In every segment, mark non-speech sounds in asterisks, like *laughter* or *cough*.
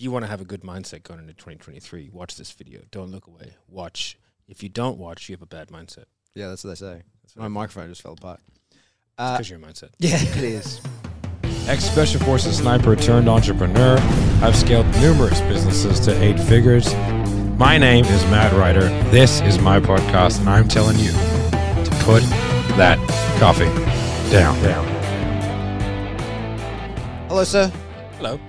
if you want to have a good mindset going into 2023, watch this video. Don't look away. Watch. If you don't watch, you have a bad mindset. Yeah, that's what they say. That's My microphone just fell apart. Because Uh, your mindset. *laughs* yeah, it is. *laughs* Ex Special Forces sniper turned entrepreneur. I've scaled numerous businesses to eight figures. My name is Matt Ryder. This is my podcast, and I'm telling you to put that coffee down. down. Hello, sir. Hello.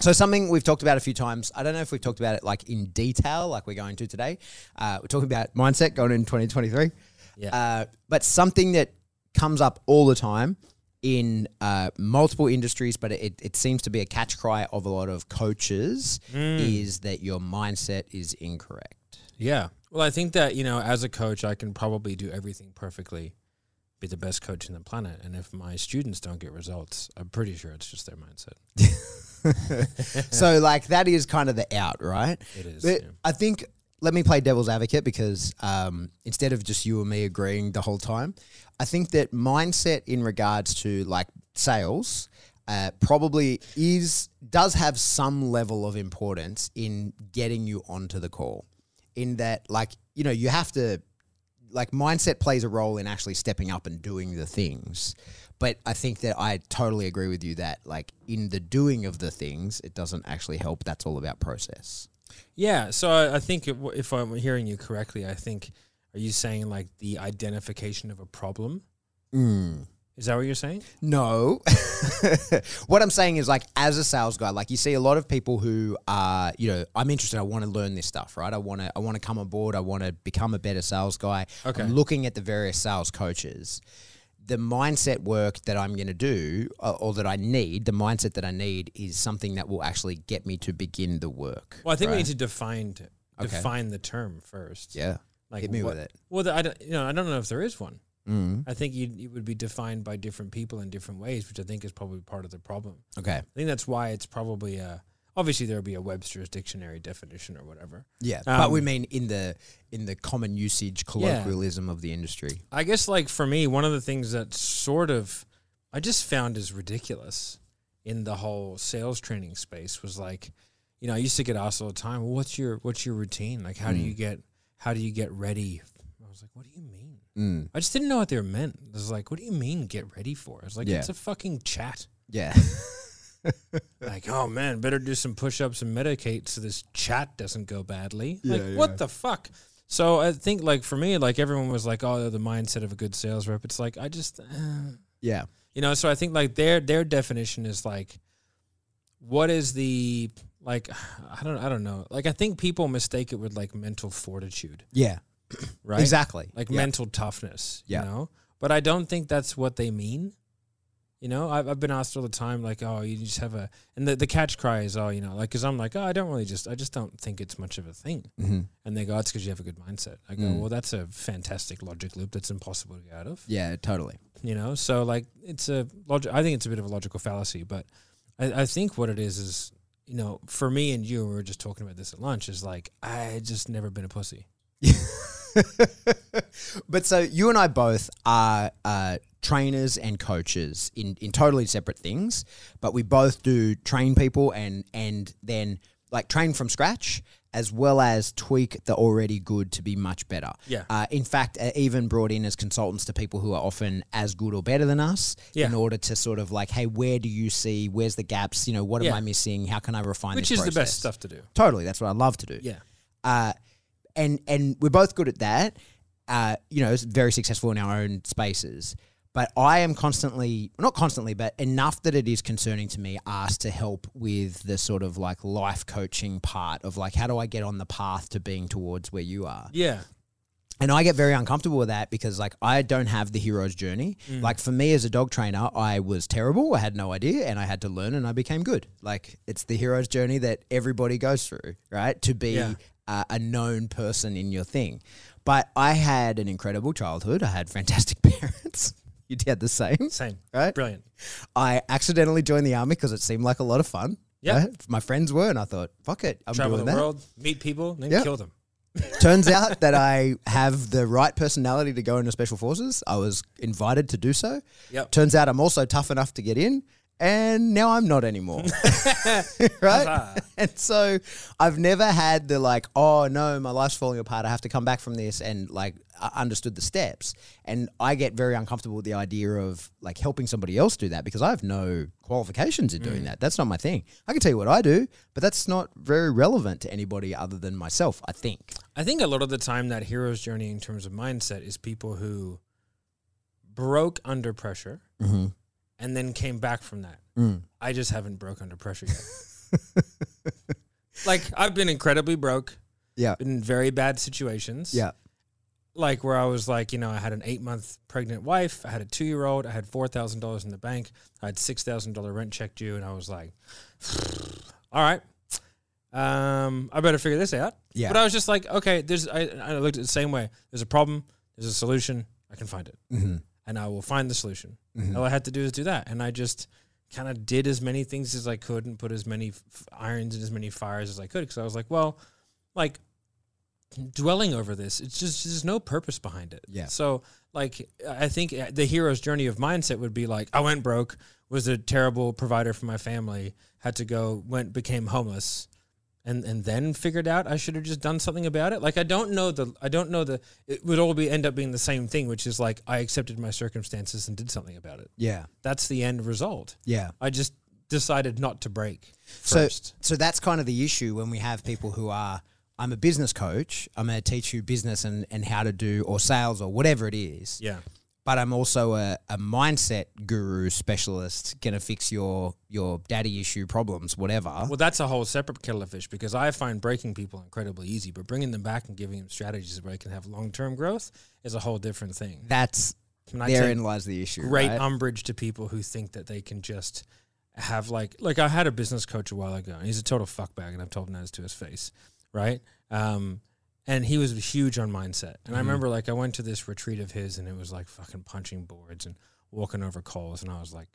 So something we've talked about a few times. I don't know if we've talked about it like in detail, like we're going to today. Uh, we're talking about mindset going in 2023. Yeah. Uh, but something that comes up all the time in uh, multiple industries, but it, it seems to be a catch cry of a lot of coaches, is that your mindset is incorrect. Yeah. Well, I think that, you know, as a coach, I can probably do everything perfectly, be the best coach in the planet. And if my students don't get results, I'm pretty sure it's just their mindset. *laughs* so like that is kind of the out, right? It is. But yeah. I think let me play devil's advocate because um, instead of just you and me agreeing the whole time, I think that mindset in regards to like sales uh, probably is does have some level of importance in getting you onto the call. In that, like you know, you have to like mindset plays a role in actually stepping up and doing the things. But I think that I totally agree with you that like in the doing of the things, it doesn't actually help. That's all about process. Yeah, so I, I think if, I'm hearing you correctly, I think are you saying like the identification of a problem? Mm. Is that what you're saying? No. *laughs* what I'm saying is like as a sales guy, like you see a lot of people who are, you know, I'm interested, I want to learn this stuff, right? I want to I want to come on board, I want to become a better sales guy. Okay. I'm looking at the various sales coaches. The mindset work that I'm going to do uh, or that I need, the mindset that I need is something that will actually get me to begin the work. Well, I think we need to define Okay. define the term first. Yeah. like Hit me what- with it. Well, the, I don't, you know, I don't know if there is one. Mm. I think you it would be defined by different people in different ways, which I think is probably part of the problem. Okay. I think that's why it's probably a obviously there will be a Webster's dictionary definition or whatever. Yeah. but we Um, mean in the in the common usage colloquialism of the industry. I guess like for me, one of the things that sort of I just found is ridiculous in the whole sales training space was like, you know, I used to get asked all the time, well, what's your what's your routine? Like how do you get how do you get ready? I was like, what do you mean? Mm. I just didn't know what they were meant. I was like, what do you mean get ready for? I was like, Yeah. it's a fucking chat. Yeah. *laughs* Like, oh man, better do some push ups and medicate so this chat doesn't go badly. Yeah, like, yeah. what the fuck? So I think like for me, like everyone was like, oh, the mindset of a good sales rep. It's like I just, uh, yeah. you know. So I think like their their definition is like, what is the like? I don't I don't know. Like I think people mistake it with like mental fortitude, Yeah. *clears throat* right? Exactly. like Yeah. mental toughness, Yeah. you know? But I don't think that's what they mean. You know, I've, I've been asked all the time, like, oh, you just have a, and the, the catch cry is, oh, you know, like, cause I'm like, oh, I don't really just, I just don't think it's much of a thing. Mhm. And they go, it's because you have a good mindset. I go, Mm. well, that's a fantastic logic loop that's impossible to get out of, Yeah, totally. you know? So, like, it's a logic, I think it's a bit of a logical fallacy, but I, I think what it is is, you know, for me and you, we were just talking about this at lunch, is like, I just never been a pussy. *laughs* *laughs* but so you and I both are uh, trainers and coaches in, in totally separate things, but we both do train people and and then like train from scratch as well as tweak the already good to be much better. Yeah. Uh, in fact, uh, even brought in as consultants to people who are often as good or better than us Yeah. in order to sort of like, hey, where do you see? Where's the gaps? You know, what Yeah. am I missing? How can I refine Which is the best stuff to do. Totally. That's what I love to do Yeah. uh, and and we're both good at that. Uh, you know, very successful in our own spaces. But I am constantly, not constantly, but enough that it is concerning to me, asked to help with the sort of like life coaching part of like, how do I get on the path to being towards where you are? Yeah. And I get very uncomfortable with that because like I don't have the hero's journey. Like for me as a dog trainer, I was terrible. I had no idea and I had to learn and I became good. Like it's the hero's journey that everybody goes through, right? To be Yeah. Uh, a known person in your thing. But I had an incredible childhood. I had fantastic *laughs* parents. You had the same, Same. right? Brilliant. I accidentally joined the army because it seemed like a lot of fun. Yeah. right? My friends were, and I thought, fuck it, I'm Travel doing the that. world, meet people, then Yeah. kill them. *laughs* Turns out that I have the right personality to go into special forces. I was invited to do so. Yep. Turns out I'm also tough enough to get in. And now I'm not anymore. *laughs* *laughs* right? And so I've never had the like, oh no, my life's falling apart. I have to come back from this and like I understood the steps. And I get very uncomfortable with the idea of like helping somebody else do that because I have no qualifications in doing that. That's not my thing. I can tell you what I do, but that's not very relevant to anybody other than myself, I think. I think a lot of the time that hero's journey in terms of mindset is people who broke under pressure Mm-hmm. And then came back from that. Mm. I just haven't broke under pressure yet. like I've been incredibly broke, Yeah. been in very bad situations. Yeah. Like where I was like, you know, I had an eight month pregnant wife, I had a two year old, I had four thousand dollars in the bank, I had six thousand dollar rent check due, and I was like, *sighs* all right. Um, I better figure this out. Yeah. But I was just like, okay, there's I, I looked at it the same way. There's a problem, there's a solution, I can find it. Mm-hmm. And I will find the solution. Mhm. All I had to do is do that. And I just kind of did as many things as I could and put as many f- irons in as many fires as I could. Because I was like, well, like dwelling over this, it's just there's no purpose behind it. Yeah. So like I think uh, the hero's journey of mindset would be like I went broke, was a terrible provider for my family, had to go, went became homeless. And, and then figured out I should have just done something about it. Like I don't know the I don't know the it would all be end up being the same thing, which is like I accepted my circumstances and did something about it. Yeah. That's the end result. Yeah. I just decided not to break So, so that's kind of the issue when we have people who are, I'm a business coach. I'm going to teach you business and, and how to do, or sales or whatever it is. yeah. But I'm also a, a mindset guru specialist, going to fix your, your daddy issue problems, whatever. Well, that's a whole separate kettle of fish because I find breaking people incredibly easy, but bringing them back and giving them strategies where they can have long term growth is a whole different thing. that's, And therein lies the issue. great right? umbrage to people who think that they can just have like like I had a business coach a while ago, and he's a total fuckbag, and I've told him that to his face, right? Um, and he was huge on mindset. And I Mhm. remember like I went to this retreat of his, and it was like fucking punching boards and walking over coals, and I was like,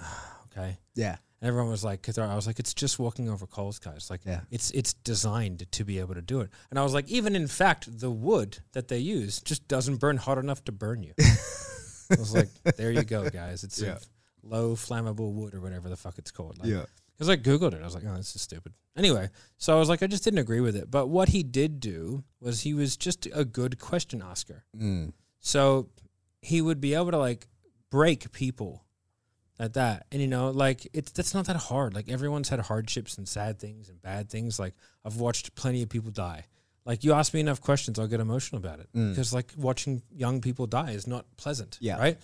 ah, *sighs* okay. yeah. And everyone was like, cause I was like, it's just walking over coals, guys. Like, Yeah. it's it's designed to be able to do it. And I was like, even in fact, the wood that they use just doesn't burn hot enough to burn you. *laughs* I was like, there you go, guys. It's Yeah. low flammable wood or whatever the fuck it's called. Like, Yeah. Because I googled it, I was like, oh, this is stupid. Anyway, so I was like, I just didn't agree with it. But what he did do was he was just a good question asker. Mm. So he would be able to like break people at that. And you know, like it's that's not that hard. Like everyone's had hardships and sad things and bad things. Like I've watched plenty of people die. Like you ask me enough questions, I'll get emotional about it Mm. because like watching young people die is not pleasant. Yeah. Right.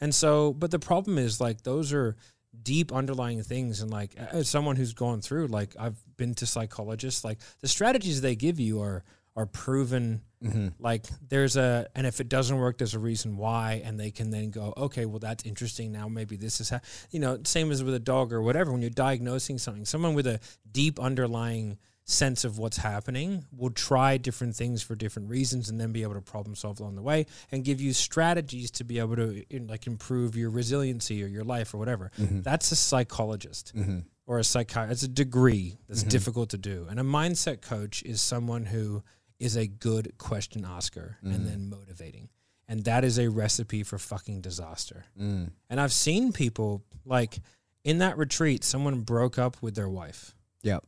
And so, but the problem is like those are deep underlying things. And like as someone who's gone through, like I've been to psychologists, like the strategies they give you are are proven hmm like there's a and if it doesn't work there's a reason why and they can then go okay well that's interesting now maybe this is how you know same as with a dog or whatever when you're diagnosing something someone with a deep underlying sense of what's happening will try different things for different reasons and then be able to problem solve along the way and give you strategies to be able to in, like improve your resiliency or your life or whatever Mm-hmm. that's a psychologist hmm or a psychiatrist. It's a degree that's Mhm. difficult to do. And a mindset coach is someone who is a good question asker and then motivating. And that is a recipe for fucking disaster. Mm. And I've seen people like in that retreat, someone broke up with their wife Yep.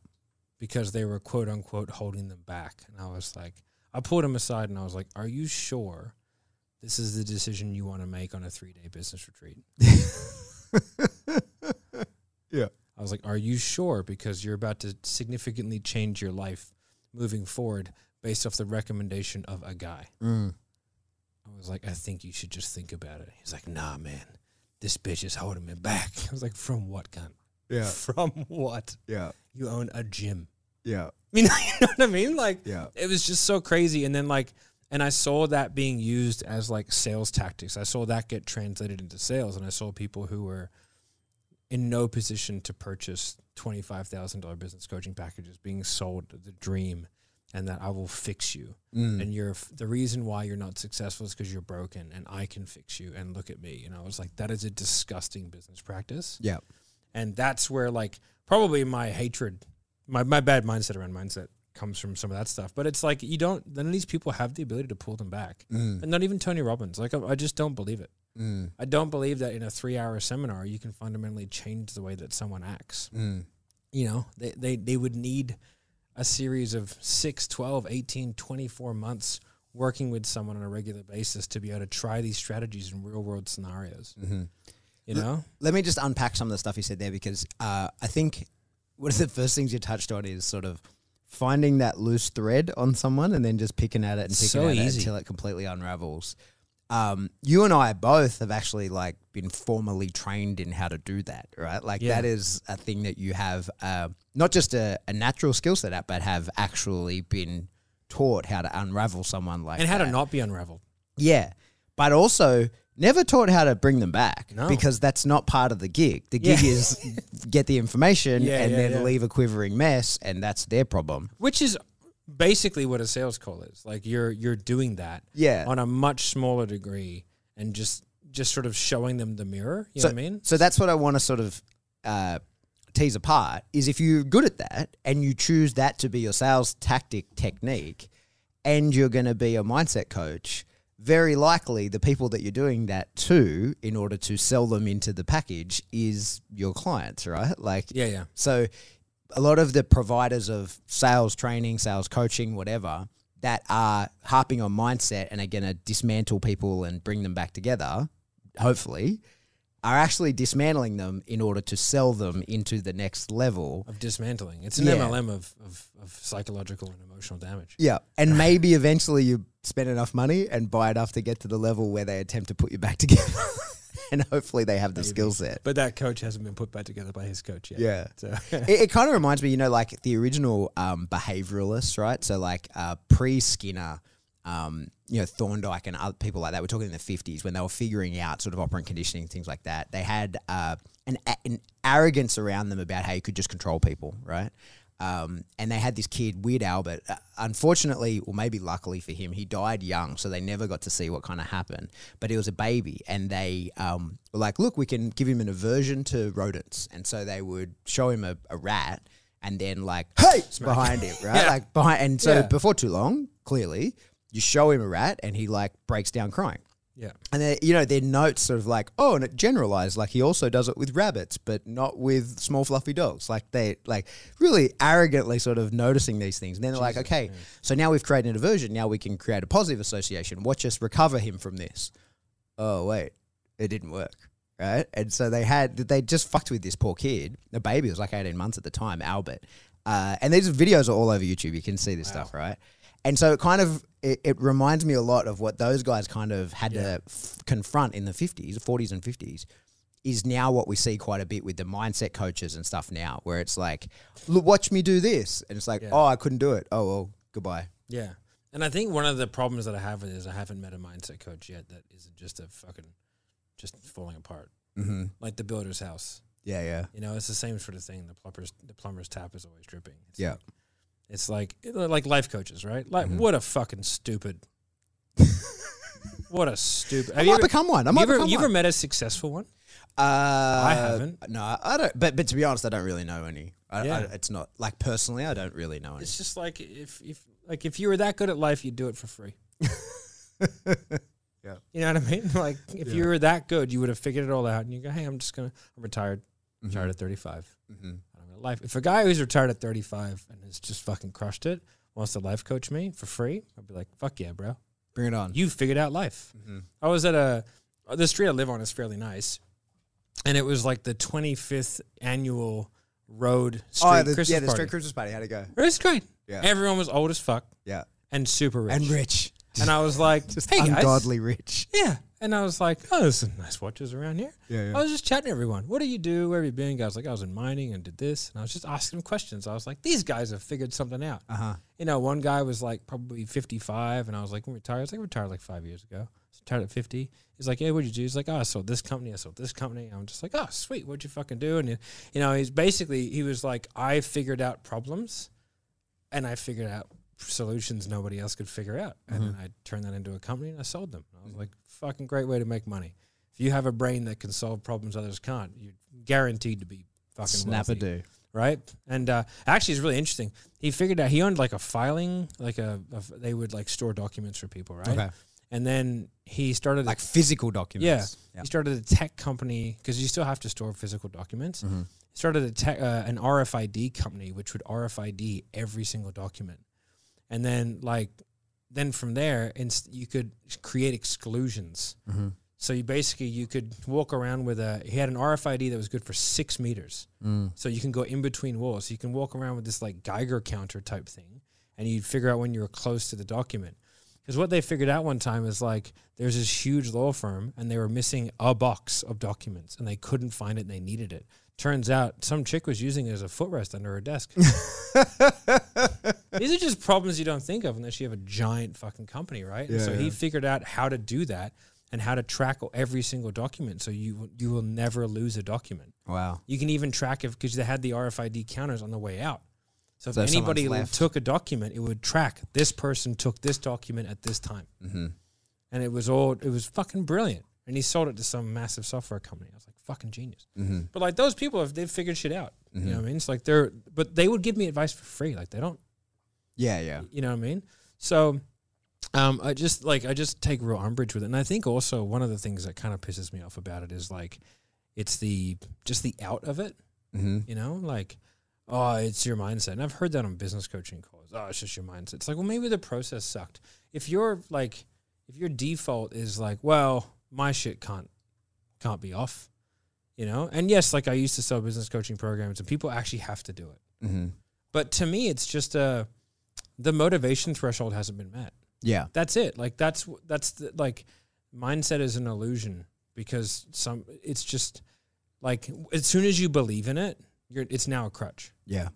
Because they were quote unquote holding them back. And I was like, I pulled him aside and I was like, Are you sure this is the decision you want to make on a three day business retreat? *laughs* Yeah. I was like, Are you sure? Because you're about to significantly change your life moving forward based off the recommendation of a guy. Mm. I was like, I think you should just think about it. He's like, Nah, man, this bitch is holding me back. *laughs* I was like, From what, gun? Yeah. *laughs* From what? Yeah. You own a gym. Yeah. *laughs* I mean, you know what I mean? Like, Yeah. it was just so crazy. And then, like, and I saw that being used as like sales tactics. I saw that get translated into sales, and I saw people who were in no position to purchase twenty five thousand dollar business coaching packages being sold the dream, and that I will fix you. Mm. And you're the reason why you're not successful is because you're broken, and I can fix you. And look at me. And I was like, that is a disgusting business practice yeah. and that's where like probably my hatred my, my bad mindset around mindset comes from some of that stuff but it's like you don't none of these people have the ability to pull them back Mm. and not even tony robbins like i, I just don't believe it Mm. I don't believe that in a three hour seminar you can fundamentally change the way that someone acts. Mm. You know, they, they, they would need a series of 6, 12, 18, 24 months working with someone on a regular basis to be able to try these strategies in real world scenarios. Mm-hmm. You know? Let me just unpack some of the stuff you said there because uh, I think one of the first things you touched on is sort of finding that loose thread on someone and then just picking at it and picking So at easy. it until it completely unravels. Um, you and I both have actually like been formally trained in how to do that, right? Like Yeah. that is a thing that you have uh, not just a, a natural skill set at, but have actually been taught how to unravel someone like And how that. to not be unraveled. Yeah, but also never taught how to bring them back No. because that's not part of the gig. The gig Yeah. is *laughs* get the information Yeah, and yeah, then yeah. leave a quivering mess, and that's their problem. Which is basically what a sales call is. Like you're you're doing that Yeah. on a much smaller degree and just just sort of showing them the mirror. You so, know what I mean? So that's what I want to sort of uh, tease apart is if you're good at that and you choose that to be your sales tactic technique, and you're going to be a mindset coach. Very likely, the people that you're doing that to, in order to sell them into the package, is your clients, right? Like, Yeah, yeah. So a lot of the providers of sales training, sales coaching, whatever, that are harping on mindset and are going to dismantle people and bring them back together, hopefully, are actually dismantling them in order to sell them into the next level. Of dismantling. It's an Yeah. MLM of, of, of psychological and emotional damage. Yeah. And maybe eventually you spend enough money and buy enough to get to the level where they attempt to put you back *laughs* together. and hopefully they have the Maybe. skill set. But that coach hasn't been put back together by his coach yet. Yeah. So *laughs* it, it kind of reminds me, you know, like the original um, behavioralists, right? So like uh, pre Skinner, um, you know, Thorndike and other people like that. We're talking in the fifties when they were figuring out sort of operant conditioning things like that. They had uh, an, an arrogance around them about how you could just control people, right? Um, and they had this kid, Weird Albert. Uh, unfortunately, or maybe luckily for him, he died young, so they never got to see what kind of happened. But he was a baby, and they um, were like, "Look, we can give him an aversion to rodents," and so they would show him a, a rat, and then like, "Hey!" behind him, right? *laughs* Yeah. Like behind, and so Yeah. before too long, clearly, you show him a rat, and he like breaks down crying. yeah. And they, you know, their notes sort of like, oh, and it generalized, like he also does it with rabbits, but not with small fluffy dogs. Like they, like really arrogantly sort of noticing these things. And then they're like, okay, so now we've created an aversion. Now we can create a positive association. Watch us recover him from this. Oh wait, it didn't work, right? And so they had, they just fucked with this poor kid. The baby was like eighteen months at the time, Albert. Uh, and these videos are all over YouTube. You can see this stuff, right? And so it kind of it, it reminds me a lot of what those guys kind of had Yeah. to f- confront in the 50s, 40s and 50s is now what we see quite a bit with the mindset coaches and stuff now where it's like look watch me do this and it's like Yeah. oh I couldn't do it. Oh well, goodbye. Yeah. And I think one of the problems that I have with it is I haven't met a mindset coach yet that isn't just a fucking just falling apart. Mhm. Like the builder's house. Yeah, yeah. You know, it's the same sort of thing. The plumber's the plumber's tap is always dripping. It's Yeah. like, it's like like life coaches, right? Like Mhm. what a fucking stupid. *laughs* what a stupid. I Have might you ever, become one. I you might ever, become you ever one. met a successful one? Uh, I haven't. No, I don't. But but to be honest, I don't really know any. I, I, Yeah. it's not like personally. I don't really know any. It's just like if if like if you were that good at life, you'd do it for free. *laughs* Yeah. You know what I mean? *laughs* Like if you were that good, you would have figured it all out, and you go, "Hey, I'm just gonna, I'm retired, retired at 35. Mhm. I don't got life." If a guy who's retired at 35 and has just fucking crushed it wants to life coach me for free, I'd be like, "Fuck yeah, bro! Bring it on. You figured out life." Mhm. I was at a the street I live on is fairly nice, and it was like the 25th annual road street Oh, the, Christmas yeah, the party. street Christmas party. How'd it go? It was great. Yeah. Everyone was old as fuck Yeah, and super rich. and rich, And I was *laughs* like, just hey guys. ungodly rich. Yeah. And I was like, oh, there's some nice watches around here. Yeah, I was just chatting to everyone. What do you do? Where have you been? Guys like, I was in mining and did this. And I was just asking them questions. I was like, these guys have figured something out. Uh huh. You know, one guy was like probably 55. And I was like, when retired? I was like, I retired like five years ago. I retired at 50. He's like, yeah, what'd you do? He's like, oh, I sold this company. I sold this company. I'm just like, oh, sweet. What'd you fucking do? And, you know, he's basically, he was like, I figured out problems and I figured out solutions nobody else could figure out. And then I turned that into a company and I sold them. I was like, fucking great way to make money. If you have a brain that can solve problems others can't, you're guaranteed to be fucking Snap a do. right? And uh, actually, it's really interesting. He figured out he owned like a filing, like a, a they would like store documents for people, right? Okay. and then he started Like physical documents. yeah, he started a tech company because you still have to store physical documents. Mm-hmm. He started a tech, uh, an RFID company which would RFID every single document, and then like then from there, inst- you could create exclusions. Mm-hmm. So you basically you could walk around with a he had an RFID that was good for six meters. Mm. So you can go in between walls. So you can walk around with this like Geiger counter type thing, and you'd figure out when you were close to the document. Because what they figured out one time is like there's this huge law firm, and they were missing a box of documents, and they couldn't find it, and they needed it. Turns out some chick was using it as a footrest under her desk. *laughs* These are just problems you don't think of unless you have a giant fucking company, right? And Yeah, so he figured out how to do that and how to track every single document, so you you will never lose a document. Wow. You can even track it because they had the RFID counters on the way out. So if So anybody took a document, it would track this person took this document at this time, Mm-hmm. and it was all it was fucking brilliant. And he sold it to some massive software company. I was like, fucking genius. Mm-hmm. But like those people, if they've figured shit out, you know what I mean? It's like they're, but they would give me advice for free. Like they don't, Yeah, yeah. you know what I mean? So, um, I just like I just take real umbrage with it, and I think also one of the things that kind of pisses me off about it is like, it's the just the out of it. Mm-hmm. You know, like, oh, it's your mindset. And I've heard that on business coaching calls. Oh, it's just your mindset. It's like, well, maybe the process sucked. If you're like, if your default is like, well, my shit can't can't be off, you know. And yes, like I used to sell business coaching programs, and people actually have to do it. Mm-hmm. But to me, it's just a the motivation threshold hasn't been met. Yeah. That's it. Like that's that's the, like mindset is an illusion because some it's just like as soon as you believe in it, you're it's now a crutch. Yeah.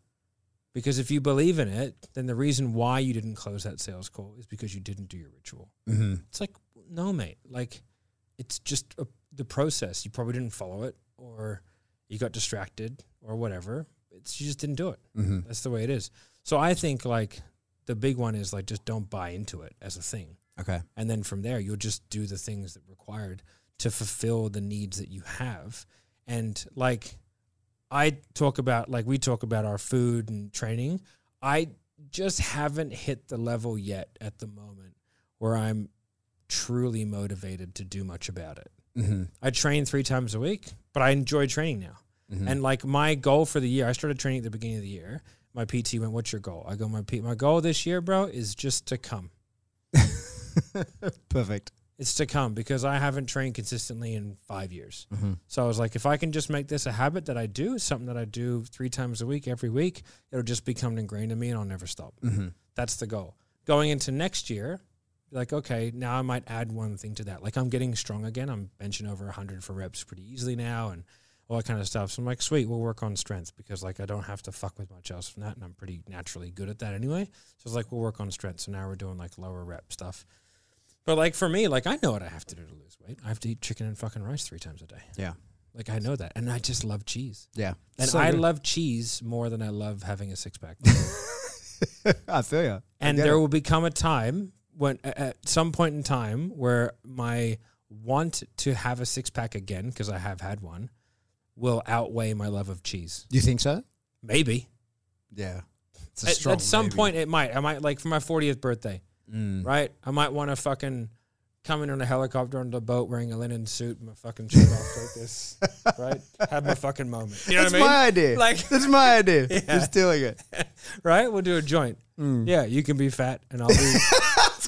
Because if you believe in it, then the reason why you didn't close that sales call is because you didn't do your ritual. Mm-hmm. It's like no, mate. Like it's just a, the process. You probably didn't follow it, or you got distracted, or whatever. It's you just didn't do it. Mm-hmm. That's the way it is. So I think like the big one is like just don't buy into it as a thing. Okay. And then from there you'll just do the things that required to fulfill the needs that you have. And like I talk about like we talk about our food and training. I just haven't hit the level yet at the moment where I'm truly motivated to do much about it. Mm-hmm. I train 3 times a week, but I enjoy training now. Mm-hmm. And like my goal for the year, I started training at the beginning of the year. My PT went, "What's your goal?" I go, "My P- my goal this year, bro, is just to come. *laughs* Perfect. It's to come because I haven't trained consistently in five years. Mm-hmm. So I was like, if I can just make this a habit that I do, something that I do three times a week, every week, it'll just become ingrained in me, and I'll never stop. Mm-hmm. That's the goal. Going into next year, like okay, now I might add one thing to that. Like I'm getting strong again. I'm benching over 100 for reps pretty easily now, and all that kind of stuff. So I'm like, sweet, we'll work on strength because like I don't have to fuck with much else from that, and I'm pretty naturally good at that anyway. So it's like we'll work on strength. So now we're doing like lower rep stuff. But like for me, like I know what I have to do to lose weight. I have to eat chicken and fucking rice three times a day. Yeah. Like I know that, and I just love cheese, Yeah. and So I good. love cheese more than I love having a six pack. *laughs* I feel you. and there will become a time when at some point in time where my want to have a six pack again because I have had one will outweigh my love of cheese. Do you think so? Maybe Yeah. It's at, at some point it might. I might like for my 40th birthday, Mm. right? I might want to fucking come in on a helicopter on the boat wearing a linen suit and my fucking shirt off like this, *laughs* right? Have my fucking moment. You know That's what I mean? my idea. Like- *laughs* that's my idea. *laughs* Yeah. You're stealing it. right? We'll do a joint. Mm. Yeah, you can be fat and I'll be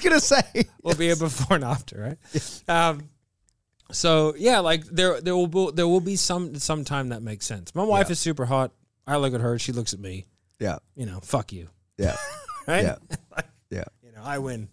Gonna say. *laughs* will be a before and after, right? Um, so yeah, like there there will be, there will be some some time that makes sense. My wife Yeah. is super hot. I look at her, she looks at me. Yeah. You know, fuck you, Yeah. *laughs* right? Yeah. *laughs* Yeah. You know, I win.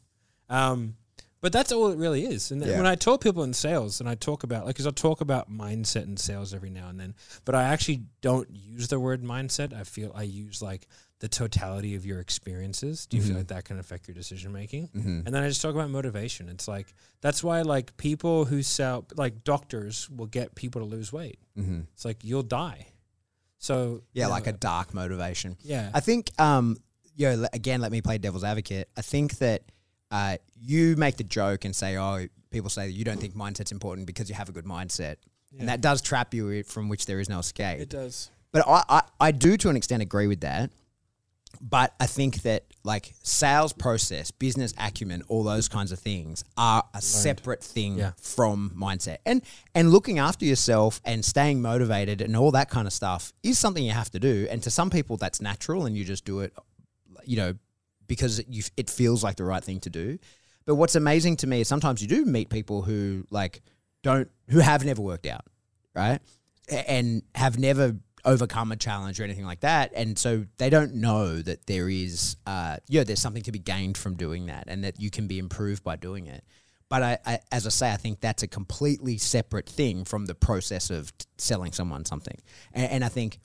Um, but that's all it really is. And Yeah. when I talk people in sales, and I talk about like, because I talk about mindset in sales every now and then, but I actually don't use the word mindset. I feel I use like the totality of your experiences. Do you feel Mhm. like that can affect your decision making? Mm-hmm. And then I just talk about motivation. It's like that's why like people who sell like doctors will get people to lose weight. Mm-hmm. It's like you'll die. So Yeah, you like a dark motivation. yeah. I think, um, yo, le- again, let me play devil's advocate. I think that uh, you make the joke and say, oh, people say that you don't think mindset's important because you have a good mindset. Yeah. And that does trap you from which there is no escape. it does. But I, I, I do, to an extent, agree with that. But I think that like sales process, business acumen, all those kinds of things are a separate thing Yeah. from mindset. And and looking after yourself and staying motivated and all that kind of stuff is something you have to do. And to some people that's natural and you just do it, you know, because you, it feels like the right thing to do. But what's amazing to me is sometimes you do meet people who like don't who have never worked out, right? And have never overcome a challenge or anything like that. And so they don't know that there is uh yeah, there's something to be gained from doing that and that you can be improved by doing it. But I, I as I say, I think that's a completely separate thing from the process of t- selling someone something. And, and I think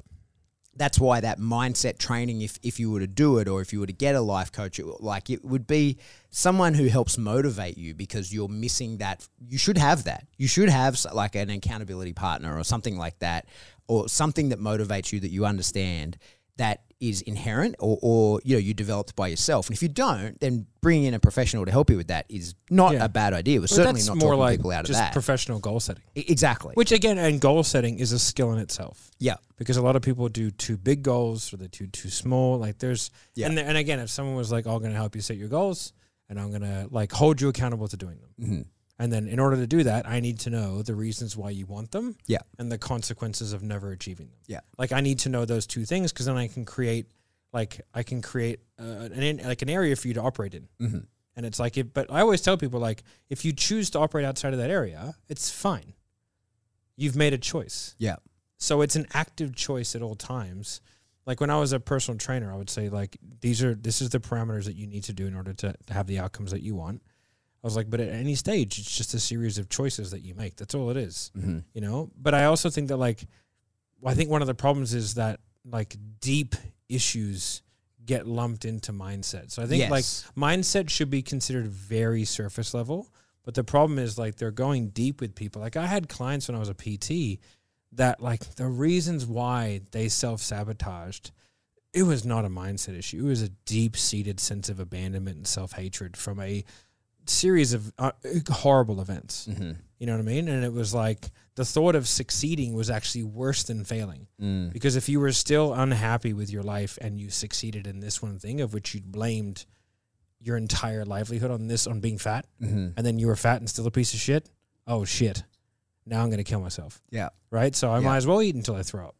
that's why that mindset training, if, if you were to do it or if you were to get a life coach, it, like it would be someone who helps motivate you because you're missing that. You should have that. You should have like an accountability partner or something like that, or something that motivates you that you understand that is inherent or, or you know you developed by yourself. And if you don't, then bringing in a professional to help you with that is not Yeah. a bad idea. But certainly not more talking like people out of just that. professional goal setting. E- exactly. Which again, and goal setting is a skill in itself. yeah. because a lot of people do too big goals or they do too small. Like there's, Yeah. and and again, if someone was like, "I'm going to help you set your goals, and I'm going to like hold you accountable to doing them," hmm and then in order to do that, I need to know the reasons why you want them, Yeah. and the consequences of never achieving them. Yeah. like I need to know those two things because then I can create, like I can create uh, an in- like an area for you to operate in. hmm And it's like, it, but I always tell people like, if you choose to operate outside of that area, it's fine. You've made a choice. Yeah. So it's an active choice at all times. Like when I was a personal trainer, I would say like these are this is the parameters that you need to do in order to have the outcomes that you want. I was like, but at any stage, it's just a series of choices that you make. That's all it is, hmm you know. But I also think that like, I think one of the problems is that like deep issues get lumped into mindset. So I think like mindset should be considered very surface level. But the problem is like they're going deep with people. Like I had clients when I was a PT that like the reasons why they self sabotaged, it was not a mindset issue. It was a deep seated sense of abandonment and self hatred from a series of uh, horrible events. hmm You know what I mean? And it was like the thought of succeeding was actually worse than failing. Mm. Because if you were still unhappy with your life and you succeeded in this one thing of which you'd blamed your entire livelihood on this on being fat, hmm and then you were fat and still a piece of shit, oh shit. Now I'm gonna kill myself. Yeah. Right? So I Yeah. might as well eat until I throw up.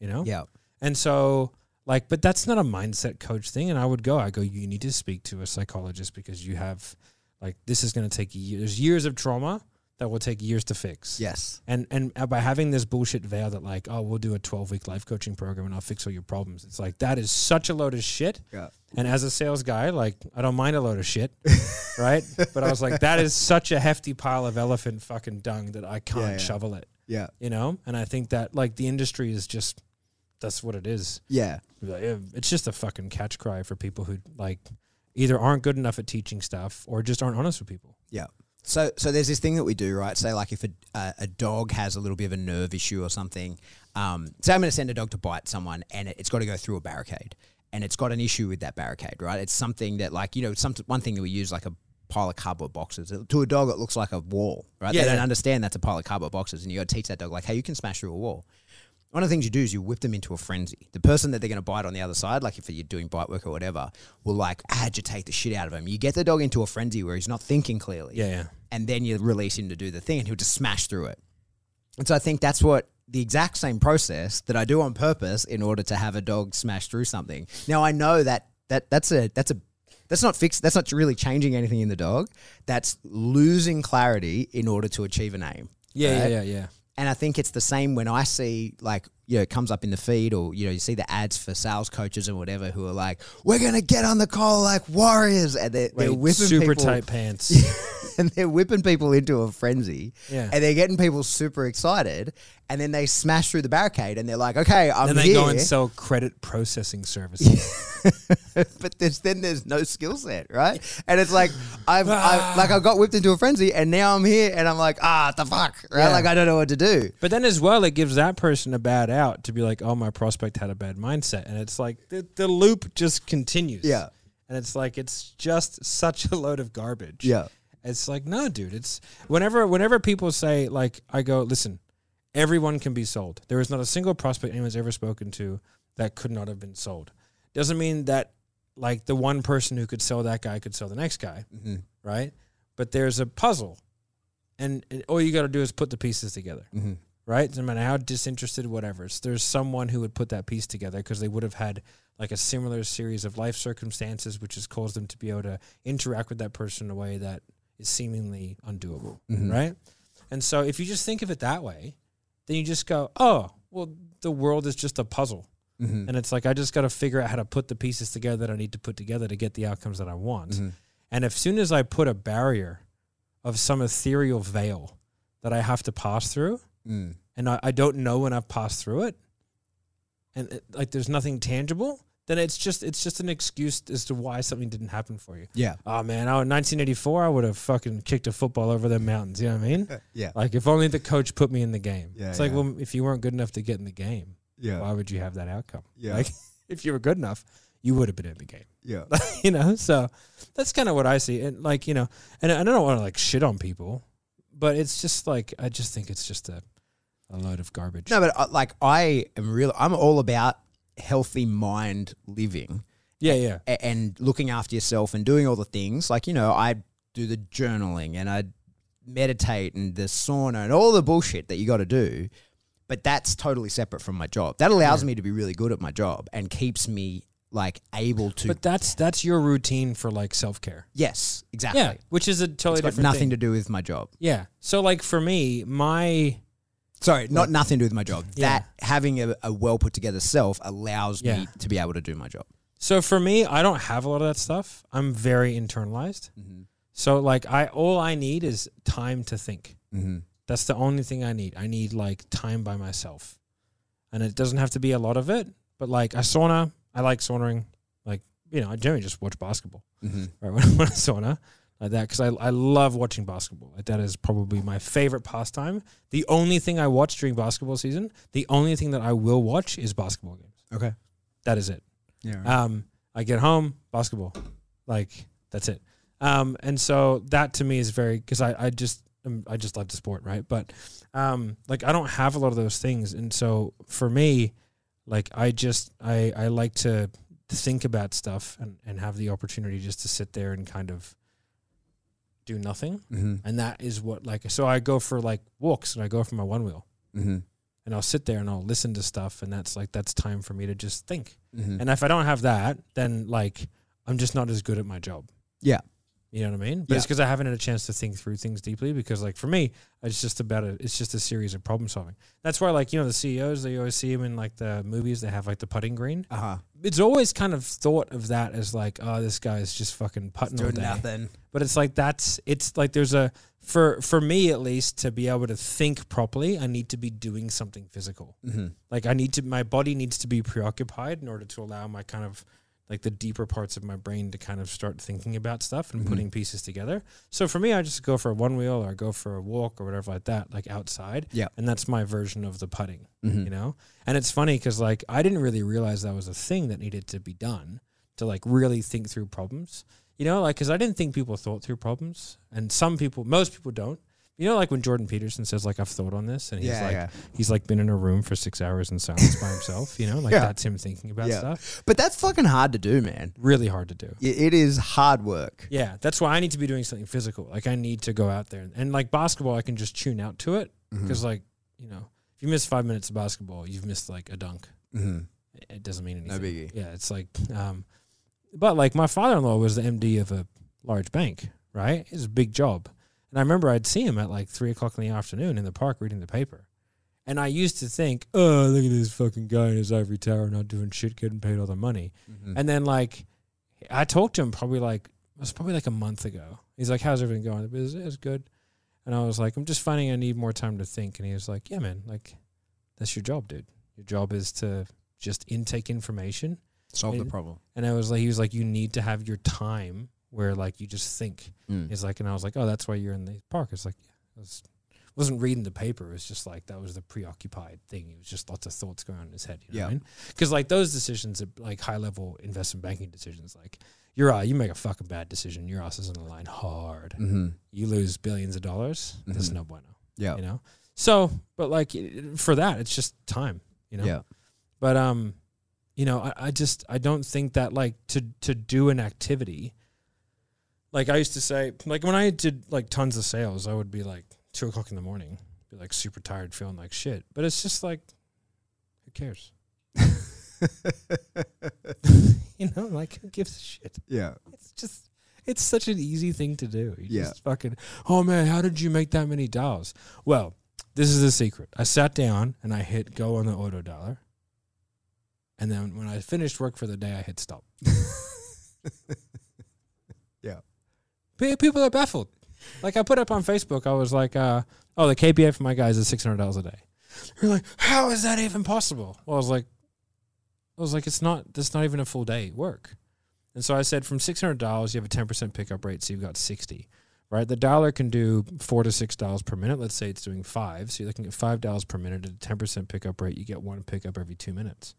You know? Yeah. And so like but that's not a mindset coach thing. And I would go, I go, you need to speak to a psychologist because you have like this is gonna take years years of trauma that will take years to fix. Yes. And and uh, by having this bullshit veil that like, oh, we'll do a twelve week life coaching program and I'll fix all your problems. It's like that is such a load of shit. Yeah. And as a sales guy, like I don't mind a load of shit, *laughs* right? But I was like, that is such a hefty pile of elephant fucking dung that I can't Yeah, yeah. shovel it, Yeah. you know. And I think that like the industry is just that's what it is. Yeah. It's just a fucking catch cry for people who like either aren't good enough at teaching stuff or just aren't honest with people. Yeah. So, so there's this thing that we do, right? Say, like, if a, a, a dog has a little bit of a nerve issue or something, um, say I'm going to send a dog to bite someone, and it, it's got to go through a barricade, and it's got an issue with that barricade, right? It's something that, like, you know, some one thing that we use, like a pile of cardboard boxes. To a dog, it looks like a wall, right? Yeah, they don't yeah. understand that's a pile of cardboard boxes, and you got to teach that dog, like, hey, you can smash through a wall. One of the things you do is you whip them into a frenzy. The person that they're going to bite on the other side, like if you're doing bite work or whatever, will like agitate the shit out of him. You get the dog into a frenzy where he's not thinking clearly Yeah, yeah. and then you release him to do the thing and he'll just smash through it. And so I think that's what the exact same process that I do on purpose in order to have a dog smash through something. Now I know that that that's a that's a that's not fixed that's not really changing anything in the dog. That's losing clarity in order to achieve an aim. Yeah, right? yeah, yeah, yeah. And I think it's the same when I see like you know it comes up in the feed or you know you see the ads for sales coaches and whatever who are like we're gonna get on the call like warriors and they're, they're whipping super people tight pants. *laughs* *laughs* and they're whipping people into a frenzy Yeah. and they're getting people super excited and then they smash through the barricade and they're like okay I'm then they here go and sell credit processing services. *laughs* but there's, then there's no skill set right and it's like I've, *sighs* I've like I got whipped into a frenzy and now I'm here and I'm like ah the fuck right Yeah. like I don't know what to do but then as well, it gives that person a bad out to be like, oh, my prospect had a bad mindset. And it's like the, the loop just continues. Yeah. And it's like, it's just such a load of garbage. yeah It's like, no, dude. It's whenever whenever people say, like, I go, listen, everyone can be sold. There is not a single prospect anyone's ever spoken to that could not have been sold. doesn't mean that like the one person who could sell that guy could sell the next guy, Mm-hmm. right? But there's a puzzle, and, and all you got to do is put the pieces together, Mm-hmm. right? No matter how disinterested, whatever. So there's someone who would put that piece together because they would have had like a similar series of life circumstances, which has caused them to be able to interact with that person in a way that is seemingly undoable, Mhm. right? And so if you just think of it that way, then you just go, oh, well, the world is just a puzzle. Mm-hmm. And it's like, I just got to figure out how to put the pieces together that I need to put together to get the outcomes that I want. Mm-hmm. And as soon as I put a barrier of some ethereal veil that I have to pass through, Mm. and I, I don't know when I've passed through it, and it, like there's nothing tangible, then it's just it's just an excuse as to why something didn't happen for you. Yeah. Oh man, I, in 1984, I would have fucking kicked a football over the mountains. You know what I mean? *laughs* Yeah. Like if only the coach put me in the game. Yeah, it's like, yeah. well, if you weren't good enough to get in the game, Yeah. why would you have that outcome? Yeah. Like *laughs* if you were good enough, you would have been in the game. Yeah. *laughs* you know, so that's kind of what I see. And like, you know, and I don't want to like shit on people, but it's just like I just think it's just a a load of garbage. No, but uh, like I am real. I'm all about healthy mind living Yeah, yeah. a- and looking after yourself and doing all the things. Like you know, I do the journaling and I meditate and the sauna and all the bullshit that you got to do. But that's totally separate from my job. That allows me to be really good at my job and keeps me like able to. But that's that's your routine for like self care. yes, exactly. Yeah, which is a totally It's got different nothing thing. to do with my job. yeah. So like for me, my Sorry, not nothing to do with my job. Yeah. That having a, a well put together self allows Yeah. me to be able to do my job. so for me, I don't have a lot of that stuff. I'm very internalized. Mm-hmm. So like I all I need is time to think. Mm-hmm. That's the only thing I need. I need like time by myself. And it doesn't have to be a lot of it, but like I sauna, I like saunaing. Like, you know, I generally just watch basketball, Mm-hmm. right? When, *laughs* when I sauna like that, because I, I love watching basketball. Like, that is probably my favorite pastime. The only thing I watch during basketball season, the only thing that I will watch is basketball games. Okay. That is it. Yeah. Um, I get home, basketball, like that's it. Um, and so that to me is very because I I just um, I just love the sport, right? But um, like I don't have a lot of those things, and so for me, like I just I I like to think about stuff and and have the opportunity just to sit there and kind of do nothing, Mm-hmm. and that is what like so I go for like walks and I go for my one wheel. Mm-hmm. And I'll sit there and I'll listen to stuff, and that's like that's time for me to just think. Mm-hmm. And if I don't have that, then like I'm just not as good at my job. Yeah. You know what I mean? But it's because I haven't had a chance to think through things deeply. Because like for me, it's just about a it's just a series of problem solving. That's why like you know the CEOs they always see them in like the movies. They have like the putting green. Uh huh. It's always kind of thought of that as like oh this guy's just fucking putting all Doing day. nothing. But it's like that's it's like there's a for for me at least to be able to think properly, I need to be doing something physical. Mm-hmm. Like I need to, my body needs to be preoccupied in order to allow my kind of like the deeper parts of my brain to kind of start thinking about stuff and Mhm. putting pieces together. So for me, I just go for a one wheel or go for a walk or whatever like that, like outside. Yeah. And that's my version of the putting, Mm-hmm. you know? And it's funny because like I didn't really realize that was a thing that needed to be done to like really think through problems. You know, like, because I didn't think people thought through problems. And some people, most people don't. You know, like when Jordan Peterson says, like, I've thought on this, and he's Yeah, like, yeah. he's like been in a room for six hours in silence by himself. You know, like Yeah. that's him thinking about Yeah. stuff. But that's fucking hard to do, man. Really hard to do. It is hard work. Yeah, that's why I need to be doing something physical. Like I need to go out there and, and like basketball, I can just tune out to it Mm-hmm. because like you know, if you miss five minutes of basketball, you've missed like a dunk. Mm-hmm. It- It doesn't mean No anything. biggie. Yeah, it's like, *clears throat* um, but like my father-in-law was the MD of a large bank, right? It's a big job, and I remember I'd see him at like three o'clock in the afternoon in the park reading the paper, and I used to think, oh, look at this fucking guy in his ivory tower not doing shit, getting paid all the money. Mm-hmm. And then like I talked to him probably like it was probably like a month ago. He's like, "How's everything going?" Business is good. And I was like, "I'm just finding I need more time to think." And he was like, "Yeah, man, like that's your job, dude. Your job is to just intake information." Solve the problem. And I was like, he was like, "You need to have your time where like you just think." Mm. He's like, and I was like, "Oh, that's why you're in the park." It's like, yeah, I was, wasn't reading the paper. It was just like that was the preoccupied thing. It was just lots of thoughts going on in his head. You know Yeah. what I mean? Because like those decisions, are like high level investment banking decisions, like you're uh, you make a fucking bad decision, your ass is on the line hard. Mm-hmm. You lose billions of dollars. That's Mhm. no bueno. Yeah. You know. So, but like for that, it's just time. You know. Yeah. But um, you know, I, I just I don't think that like to to do an activity. Like I used to say, like when I did like tons of sales, I would be like two o'clock in the morning, be like super tired, feeling like shit. But it's just like, who cares? *laughs* you know, like who gives a shit? Yeah. It's just it's such an easy thing to do. You Yeah. just fucking oh man, how did you make that many dials? Well, this is the secret. I sat down and I hit go on the auto dialer. And then when I finished work for the day, I hit stop. *laughs* People are baffled. Like I put up on Facebook, I was like, uh, oh, the KPI for my guys is six hundred dollars a day. You're like, how is that even possible? Well, I was like, I was like, it's not. That's not even a full day work. And so I said, from six hundred dollars, you have a ten percent pickup rate, so you've got sixty. Right, the dollar can do four to six dollars per minute. Let's say it's doing five, so you're looking at five dollars per minute at a ten percent pickup rate. You get one pickup every two minutes.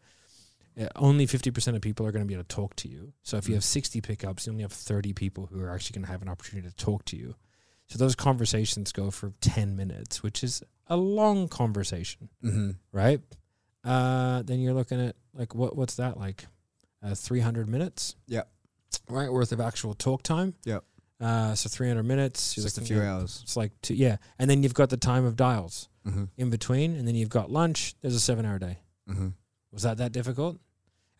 Yeah, only fifty percent of people are going to be able to talk to you. So if you have sixty pickups, you only have thirty people who are actually going to have an opportunity to talk to you. So those conversations go for ten minutes, which is a long conversation Mm-hmm. right? Uh, then you're looking at like what what's that like, uh, 300 minutes? Yep. Right, worth of actual talk time. Yep. Uh, so 300 minutes. Just a few at- hours. It's like two, yeah, and then you've got the time of dials Mm-hmm. in between, and then you've got lunch. There's a seven-hour day. Mm-hmm. Was that that difficult?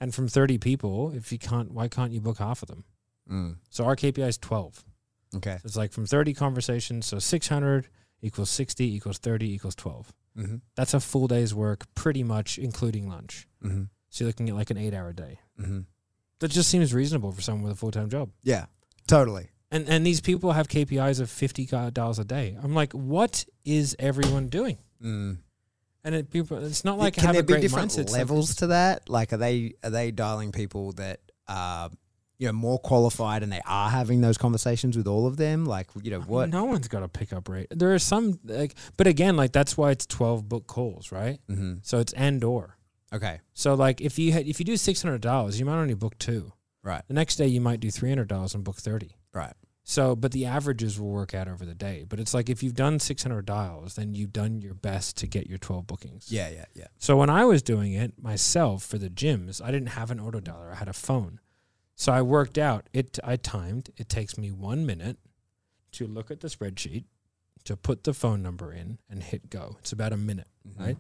And from 30 people, if you can't, why can't you book half of them? Mm. So our KPI is 12. Okay. So it's like from 30 conversations. So 600 equals 60 equals 30 equals 12. Mm-hmm. That's a full day's work, pretty much, including lunch. Mm-hmm. So you're looking at like an eight hour day. Mm-hmm. That just seems reasonable for someone with a full time job. Yeah. Totally. And and these people have KPIs of fifty dollars a day. I'm like, what is everyone doing? Mm. And it, people, it's not like Can have there a be great different mindset. Like- levels to that? Like, are they are they dialing people that are you know more qualified and they are having those conversations with all of them? Like, you know what? No one's got a pickup rate. There are some like, but again, like that's why it's twelve book calls, right? Mm-hmm. So it's and or. Okay. So like if you had if you do six hundred dollars, you might only book two. Right. The next day you might do three hundred dollars and book thirty. Right. So, but the averages will work out over the day. But it's like if you've done 600 dials, then you've done your best to get your 12 bookings. Yeah. Yeah. Yeah. So when I was doing it myself for the gyms, I didn't have an auto dialer. I had a phone. So I worked out it. I timed. It takes me one minute to look at the spreadsheet, to put the phone number in, and hit go. It's about a minute, mm-hmm. right?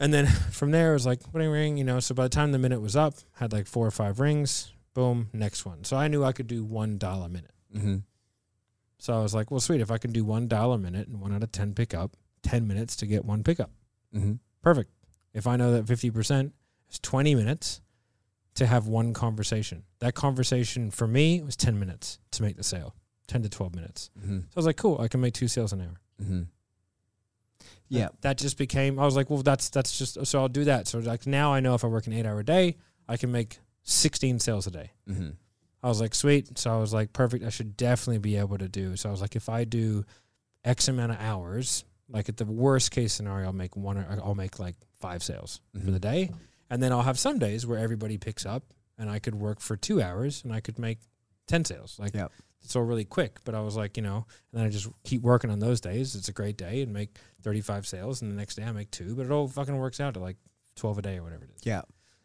And then *laughs* from there, it was like ring, ring. You know. So by the time the minute was up, had like four or five rings. Boom, next one. So I knew I could do one dial a minute. Mm-hmm. So I was like, well, sweet. If I can do one dial a minute and one out of 10 pickup, 10 minutes to get one pickup. Mm-hmm. Perfect. If I know that 50% is 20 minutes to have one conversation, that conversation for me was 10 minutes to make the sale, 10 to 12 minutes. Mm-hmm. So I was like, cool, I can make two sales an hour. Mm-hmm. Yeah. That, that just became, I was like, well, that's, that's just, so I'll do that. So like now I know if I work an eight hour day, I can make 16 sales a day. Mm-hmm. I was like, sweet. So I was like, perfect. I should definitely be able to do. So I was like, if I do X amount of hours, like at the worst case scenario, I'll make one or I'll make like five sales for the day. And then I'll have some days where everybody picks up and I could work for two hours and I could make 10 sales. Like Yep. it's all really quick. But I was like, you know, and then I just keep working on those days. It's a great day and make 35 sales. And the next day I make two, but it all fucking works out to like 12 a day or whatever it is. Yeah.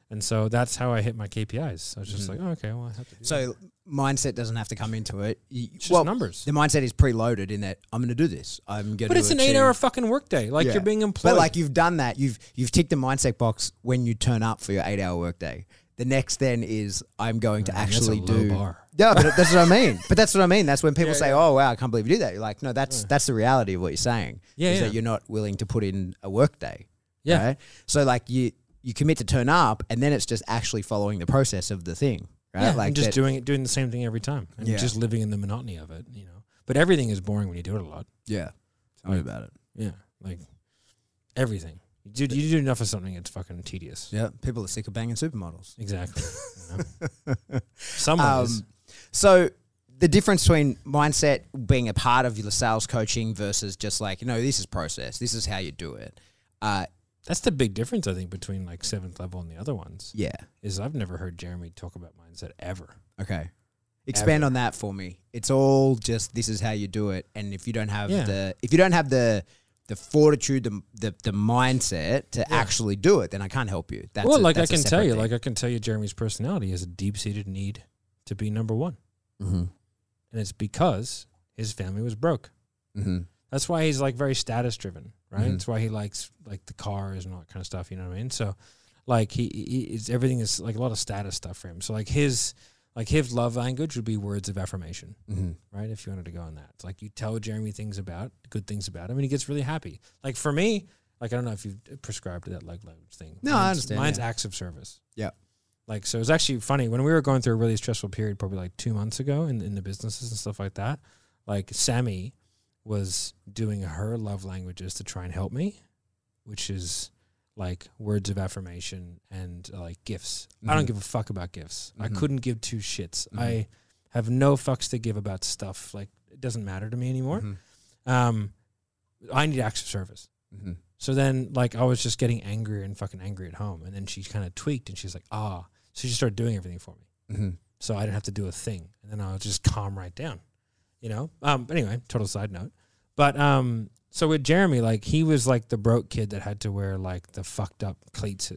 And so that's how I hit my KPIs. I was just Mhm. like, oh, okay, well, I have to do that. So mindset doesn't have to come into it. You- It's just well, numbers. the mindset is preloaded in that I'm going to do this. I'm going to. But it's an eight-hour fucking workday. Like Yeah. you're being employed. But like you've done that, you've you've ticked the mindset box when you turn up for your eight hour workday. The next then is I'm going to I mean, that's actually a low do. bar. Yeah, but that's what I mean. But that's what I mean. That's when people Yeah, say, yeah. "Oh wow, I can't believe you do that." You're like, no, that's that's the reality of what you're saying. Yeah, is that you're not willing to put in a workday. Yeah. Right? So like you you commit to turn up, and then it's just actually following the process of the thing. Right. yeah, like and just that- doing it, doing the same thing every time, and Yeah. just living in the monotony of it. You know, but everything is boring when you do it a lot. Yeah. Tell me about it. Yeah, like everything. Dude, you do enough of something, it's fucking tedious. Yeah. People are sick of banging supermodels. Exactly. *laughs* know? Um, so the difference between mindset being a part of your sales coaching versus just like, you know, this is process. This is how you do it. Uh, That's the big difference, I think, between like seventh level and the other ones. yeah. Is I've never heard Jeremy talk about mindset ever. Okay. Expand Ever. on that for me. It's all just this is how you do it, and if you don't have Yeah. the if you don't have the the fortitude, the the, the mindset to actually do it, then I can't help you. That's well, a- like I that's a can tell separate you, thing. like I can tell you, Jeremy's personality has a deep seated need to be number one, Mhm. and it's because his family was broke. Mhm. That's why he's like very status driven, right? Mhm. That's why he likes like the cars and all that kind of stuff. You know what I mean? So, like he, he it's, everything is like a lot of status stuff for him. So like his like his love language would be words of affirmation, Mhm. right? If you wanted to go on that, it's like you tell Jeremy things about good things about him, and he gets really happy. Like for me, like I don't know if you've prescribed to that love language thing. No, I Mine's- understand, Mine's yeah. acts of service. Yeah. Like so, it's actually funny when we were going through a really stressful period, probably like two months ago, in in the businesses and stuff like that. Like Sammy was doing her love languages to try and help me, which is like words of affirmation and uh, like gifts. I don't Mhm. give a fuck about gifts. I Mhm. couldn't give two shits. Mhm. I have no fucks to give about stuff. Like it doesn't matter to me anymore. Mhm. Um, I need acts of service. Mhm. So then, like, I was just getting angrier and fucking angry at home. And then she kind of tweaked and she's like, ah. So she started doing everything for me. So I didn't have to do a thing. And then I would just calm right down, you know? Um, but anyway, total side note. But um, so with Jeremy, like, he was like the broke kid that had to wear like the fucked up cleats.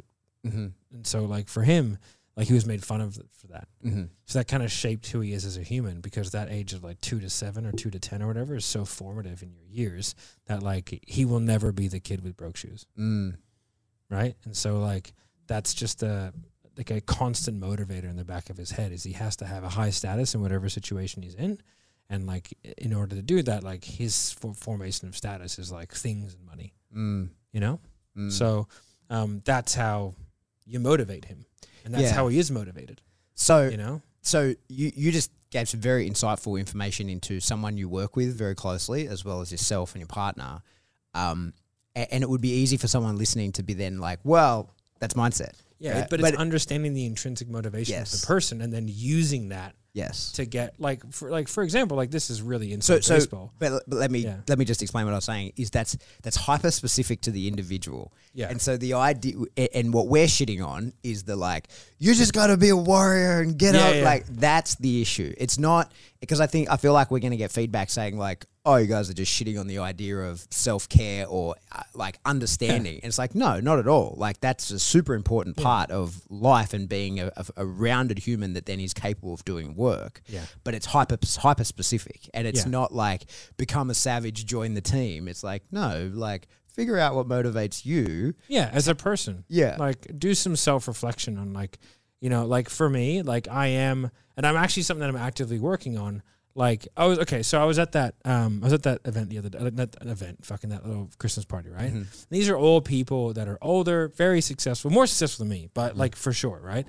Mhm. And so, like, for him, like, he was made fun of for that. Mhm. So that kind of shaped who he is as a human because that age of like two to seven or two to 10 or whatever is so formative in your years that like he will never be the kid with broke shoes. Mm. Right. And so like that's just a like a constant motivator in the back of his head is he has to have a high status in whatever situation he's in. And like in order to do that, like his for- formation of status is like things and money, Mm. you know? Mm. So um, that's how you motivate him. And that's Yeah. how he is motivated, so you know? so you you just gave some very insightful information into someone you work with very closely, as well as yourself and your partner. Um, a- and it would be easy for someone listening to be then like, well, that's mindset. Yeah, Right. but, But- it's understanding the intrinsic motivation of the person and then using that Yes. to get like for like for example, like this is really So, inside so baseball. but, but let me Yeah. let me just explain what I was saying. Is that's that's hyper specific to the individual. Yeah. And so the idea and what we're shitting on is the like you just got to be a warrior and get Yeah, up. yeah. Like that's the issue. It's not because I think I feel like we're going to get feedback saying like, oh, you guys are just shitting on the idea of self care or uh, like understanding. And it's like no, not at all. Like that's a super important part of life and being a, a, a rounded human that then is capable of doing work Yeah. but it's hyper hyper specific and it's Yeah. not like become a savage join the team it's like no like figure out what motivates you Yeah, as a person. Yeah. Like do some self reflection on like you know, like for me, like I am and I'm actually something that I'm actively working on. Like I was okay, so I was at that um I was at that event the other day uh, an event, fucking that little Christmas party, right? Mm-hmm. These are all people that are older, very successful, more successful than me, but Mm-hmm. like for sure, right?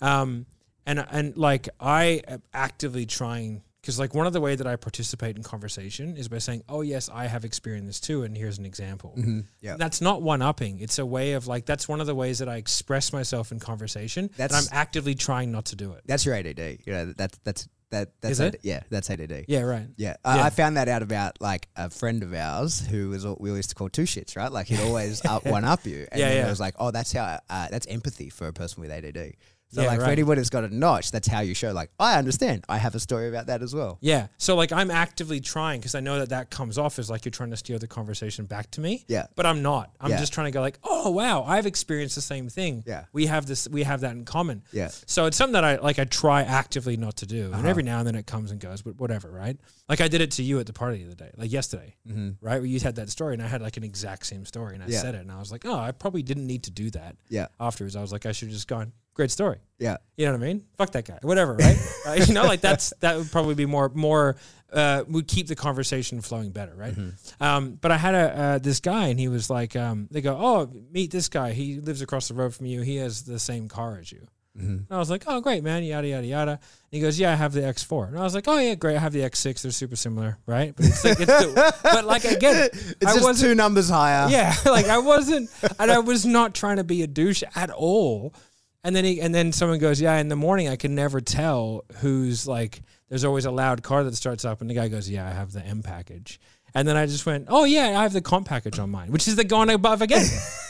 Um and and like I am actively trying because like one of the way that I participate in conversation is by saying, "Oh yes, I have experienced this too, and here's an example." Mm-hmm. Yeah. That's not one upping. It's a way of like that's one of the ways that I express myself in conversation. That I'm actively trying not to do it. that's your ADD you know that's that's that that's Is it? Yeah that's ADD Yeah, right. yeah, I, Yeah. I found that out about like a friend of ours who was al- we used to call two shits, right? Like he'd always up *laughs* one up you, and Yeah, then yeah. it was like, oh, that's how uh, that's empathy for a person with ADD. So Yeah, like for right. anyone who's got a notch, that's how you show like I understand. I have a story about that as well. Yeah. So like I'm actively trying because I know that that comes off as like you're trying to steer the conversation back to me. Yeah. But I'm not. I'm Yeah. just trying to go like, oh wow, I've experienced the same thing. Yeah. We have this. We have that in common. Yeah. So it's something that I like. I try actively not to do, Uh-huh. and every now and then it comes and goes. But whatever, right? Like I did it to you at the party the other day, like yesterday, right? Where you had that story, and I had like an exact same story, and I Mm-hmm. Yeah. said it, and I was like, oh, I probably didn't need to do that. Yeah. Afterwards, I was like, I should have just gone. Great story. Yeah. You know what I mean? Fuck that guy. Whatever, right? *laughs* uh, you know, like that's that would probably be more more uh, would keep the conversation flowing better, right? Um, but I had a uh, this guy, and he was like, um, they go, oh, meet this guy. He lives across the road from you. He has the same car as you. And I was like, oh, great, man, yada yada yada. And he goes, yeah, I have the X4. And I was like, oh yeah, great, I have the X6. They're super similar, right? But it's like, it's the, *laughs* but like I get it. It's I just two numbers higher. yeah, *laughs* like I wasn't, and I was not trying to be a douche at all. And then he, and then someone goes, yeah. In the morning, I can never tell who's like. There's always a loud car that starts up, and the guy goes, yeah, I have the M package. And then I just went, oh yeah, I have the comp package on mine, which is the going above again. *laughs*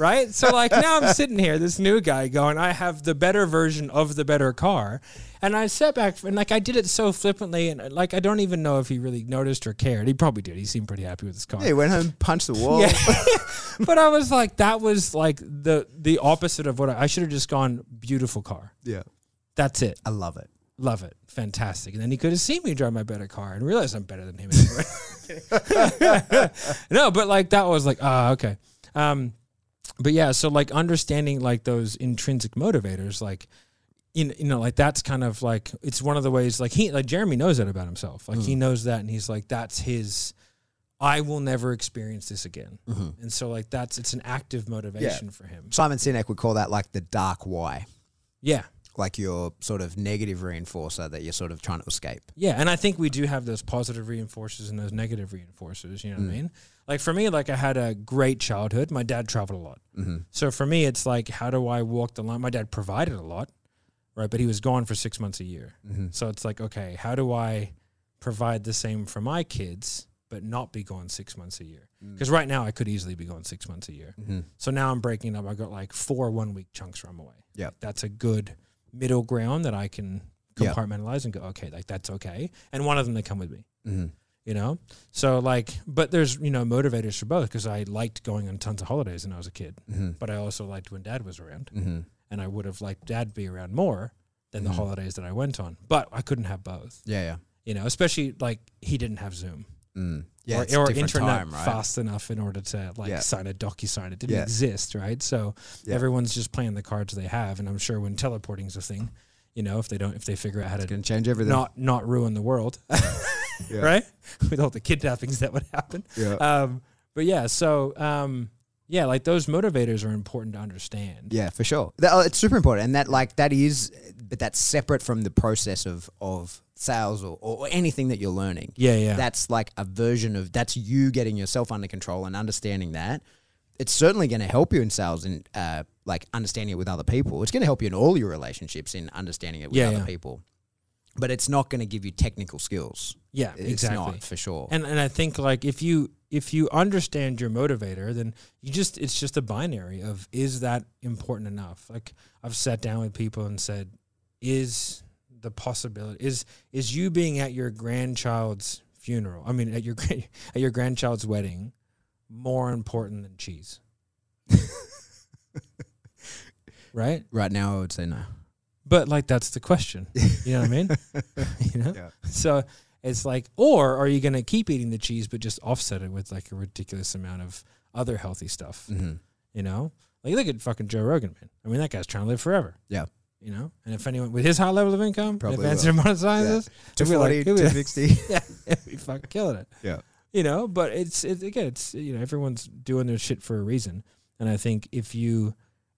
right? So like now I'm sitting here, this new guy going, I have the better version of the better car. And I sat back and like I did it so flippantly and like I don't even know if he really noticed or cared. He probably did. He seemed pretty happy with his car. Yeah, he went home, and punched the wall. Yeah. *laughs* but I was like, that was like the the opposite of what I, I should have just gone beautiful car. yeah. That's it. I love it. Love it. Fantastic. And then he could have seen me drive my better car and realized I'm better than him anyway. *laughs* *laughs* no, but like that was like, ah, okay. Um, but yeah, so like understanding like those intrinsic motivators, like you you know, like that's kind of like it's one of the ways like he like Jeremy knows that about himself. Like he mm. knows that and he's like, that's his I will never experience this again. Mm-hmm. And so like that's it's an active motivation for him. Simon Sinek would call that like the dark why, Yeah. Like your sort of negative reinforcer that you're sort of trying to escape. Yeah, and I think we do have those positive reinforcers and those negative reinforcers. You know what I mm. mean? Like for me, like I had a great childhood. My dad traveled a lot, mm-hmm. so for me, it's like how do I walk the line? My dad provided a lot, right? But he was gone for six months a year, mm-hmm. so it's like okay, how do I provide the same for my kids, but not be gone six months a year? Mm. Because right now I could easily be gone six months a year. Mm-hmm. So now I'm breaking up. I got like four one week chunks where I'm away. Yeah, that's a good middle ground that I can compartmentalize and go, okay, like that's okay. And one of them they come with me, Mm-hmm. you know. So like, but there's you know motivators for both because I liked going on tons of holidays when I was a kid, Mm-hmm. but I also liked when Dad was around, Mm-hmm. and I would have liked Dad to be around more than the holidays that I went on. But I couldn't have both, Yeah, yeah. you know. Especially like he didn't have Zoom Mm. Yeah, it's or, or internet time, right? fast enough in order to like Yeah. sign a DocuSign. It didn't Yeah. exist, right? So everyone's just playing the cards they have, and I'm sure when teleporting's a thing, you know, if they don't, if they figure out how to Gonna change everything. not not ruin the world, *laughs* right? With all the kidnappings that would happen. Yeah. Um, but yeah, so um, yeah, like those motivators are important to understand. Yeah, for sure. That, oh, it's super important, and that like that is, but that's separate from the process of of sales or, or anything that you're learning. Yeah, yeah. That's like a version of that's you getting yourself under control and understanding that. It's certainly going to help you in sales and uh, like understanding it with other people. It's going to help you in all your relationships in understanding it with Yeah, other yeah. people. But it's not going to give you technical skills. yeah, It's exactly. not for sure. And and I think like if you if you understand your motivator, then you just it's just a binary of is that important enough? Like I've sat down with people and said, is the possibility is is you being at your grandchild's funeral? I mean, at your *laughs* at your grandchild's wedding more important than cheese? *laughs* right? right now, I would say no. But like that's the question. *laughs* You know what I mean? you know? Yeah. So it's like or are you gonna keep eating the cheese but just offset it with like a ridiculous amount of other healthy stuff? Mm-hmm. You know? Like look at fucking Joe Rogan, man. I mean that guy's trying to live forever. Yeah. You know? And if anyone with his high level of income, Probably advanced amount of sciences, be like- forty, he'll be two like- sixty. *laughs* yeah, be fucking killing it. Yeah. You know, but it's it, again, it's you know, everyone's doing their shit for a reason. And I think if you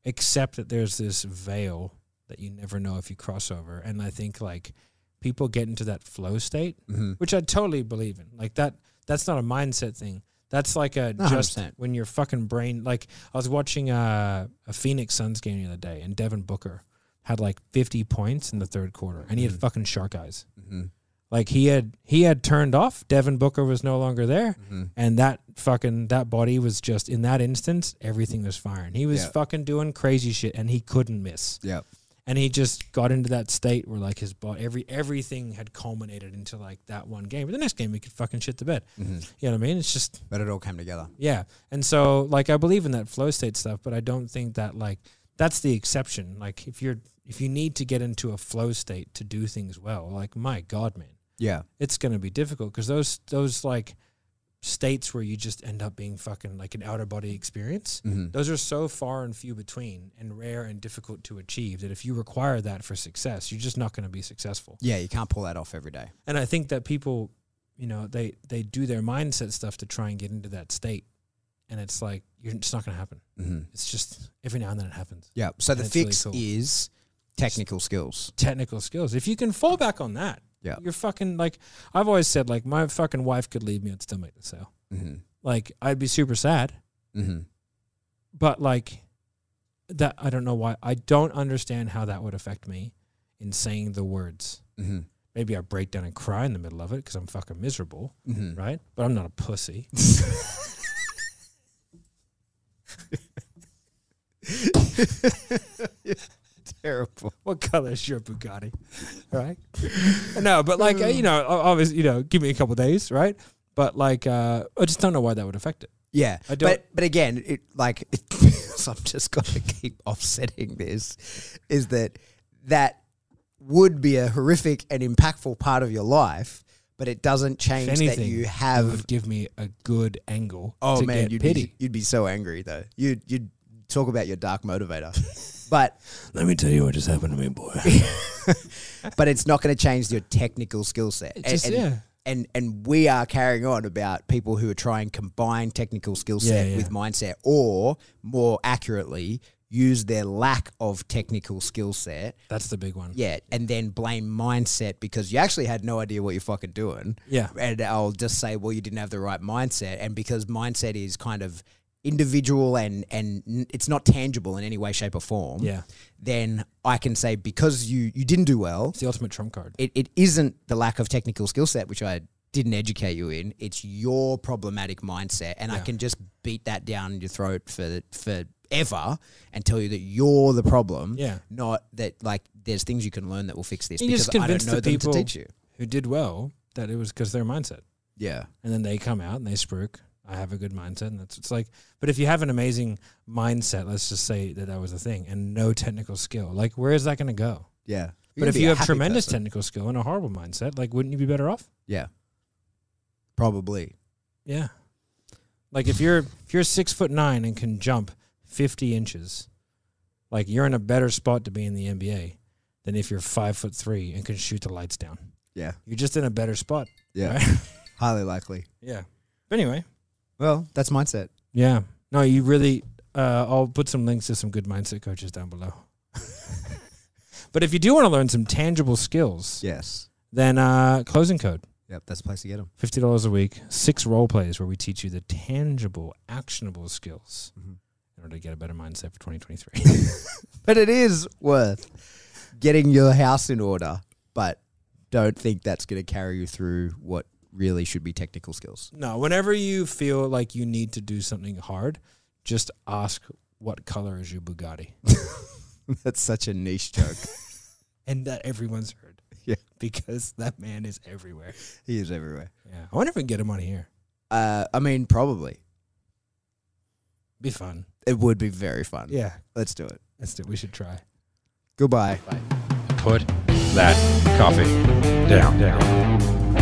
accept that there's this veil that you never know if you cross over, and I think like people get into that flow state, Mm-hmm. which I totally believe in. Like that, that's not a mindset thing. That's like a just 100%. when your fucking brain. Like I was watching a, a Phoenix Suns game the other day, and Devin Booker had like 50 points in the third quarter, and he had Mhm. fucking shark eyes. Mm-hmm. Like he had he had turned off. Devin Booker was no longer there, Mm-hmm. and that fucking that body was just in that instance, everything was firing. He was Yeah. fucking doing crazy shit, and he couldn't miss. Yeah. And he just got into that state where like his body, every everything had culminated into like that one game. But the next game, he could fucking shit the bed. Mm-hmm. You know what I mean? It's just But it all came together. yeah. And so like I believe in that flow state stuff, but I don't think that like that's the exception. Like if you're if you need to get into a flow state to do things well, like my god, man Yeah. it's going to be difficult because those those like states where you just end up being fucking like an outer body experience Mm-hmm. those are so far and few between and rare and difficult to achieve that if you require that for success you're just not going to be successful Yeah, you can't pull that off every day. and i think that people you know they they do their mindset stuff to try and get into that state and it's like you're it's not going to happen Mm-hmm. it's just every now and then it happens Yeah. So the And it's really fix cool. is technical skills. technical skills if you can fall back on that Yeah. you're fucking like i've always said like my fucking wife could leave me i'd still make the sale Mm-hmm. like I'd be super sad, Mm-hmm. but like that I don't know why I don't understand how that would affect me in saying the words. Mm-hmm. Maybe I break down and cry in the middle of it because I'm fucking miserable, Mm-hmm. right? But I'm not a pussy. *laughs* *laughs* Terrible. What color is your Bugatti? Right? no, but like uh, you know, obviously, you know, give me a couple days, right? But like, uh, I just don't know why that would affect it. Yeah, I don't- but but again, it like *laughs* it feels I'm just going *laughs* to keep offsetting this. Is that that would be a horrific and impactful part of your life, but it doesn't change anything, that you it have. would give me a good angle. Oh to man, get you'd pity. be you'd be so angry though. You'd you'd talk about your dark motivator, *laughs* but Let me tell you what just happened to me, boy. *laughs* but it's not going to change your technical skill set. It just- and, yeah. And and we are carrying on about people who are trying to combine technical skill set Yeah, yeah. with mindset, or more accurately, use their lack of technical skill set. That's the big one. Yeah, and then blame mindset because you actually had no idea what you're fucking doing. Yeah. And I'll just say, well, you didn't have the right mindset, and because mindset is kind of individual and and it's not tangible in any way, shape, or form. Yeah. Then I can say because you you didn't do well, It's the ultimate trump card. it, it isn't the lack of technical skill set, which I didn't educate you in. It's your problematic mindset, and I can just beat that down your throat for forever and tell you that you're the problem. Yeah. not that like there's things you can learn that will fix this. You because just I don't convince know the them people to teach you. who did well that it was because their mindset. Yeah, and then they come out and they spruik. I have a good mindset, and that's it's like. But if you have an amazing mindset, let's just say that that was a thing, and no technical skill, like where is that going to go? yeah. but if you have tremendous technical skill and a horrible mindset, like wouldn't you be better off? yeah, probably. Yeah. Like if you're if you're six foot nine and can jump fifty inches, like you're in a better spot to be in the NBA than if you're five foot three and can shoot the lights down. Yeah, You're just in a better spot. yeah, Right? *laughs* highly likely. yeah. But anyway, Well, that's mindset. Yeah. No, you really. Uh, I'll put some links to some good mindset coaches down below. *laughs* but if you do want to learn some tangible skills, Yes. then uh, closing code Yep, that's the place to get them. fifty dollars a week, six role plays where we teach you the tangible, actionable skills Mhm. in order to get a better mindset for twenty twenty three. *laughs* But it is worth getting your house in order, but don't think that's going to carry you through what really should be technical skills. No, whenever you feel like you need to do something hard, just ask what color is your Bugatti, *laughs* that's such a niche joke. *laughs* and that everyone's heard. Yeah. because that man is everywhere. he is everywhere. Yeah, I wonder if we can get him on here. Uh, I mean, probably. Be fun. It would be very fun. Yeah, Let's do it. let's do. We should try. Goodbye. Put that coffee down. down.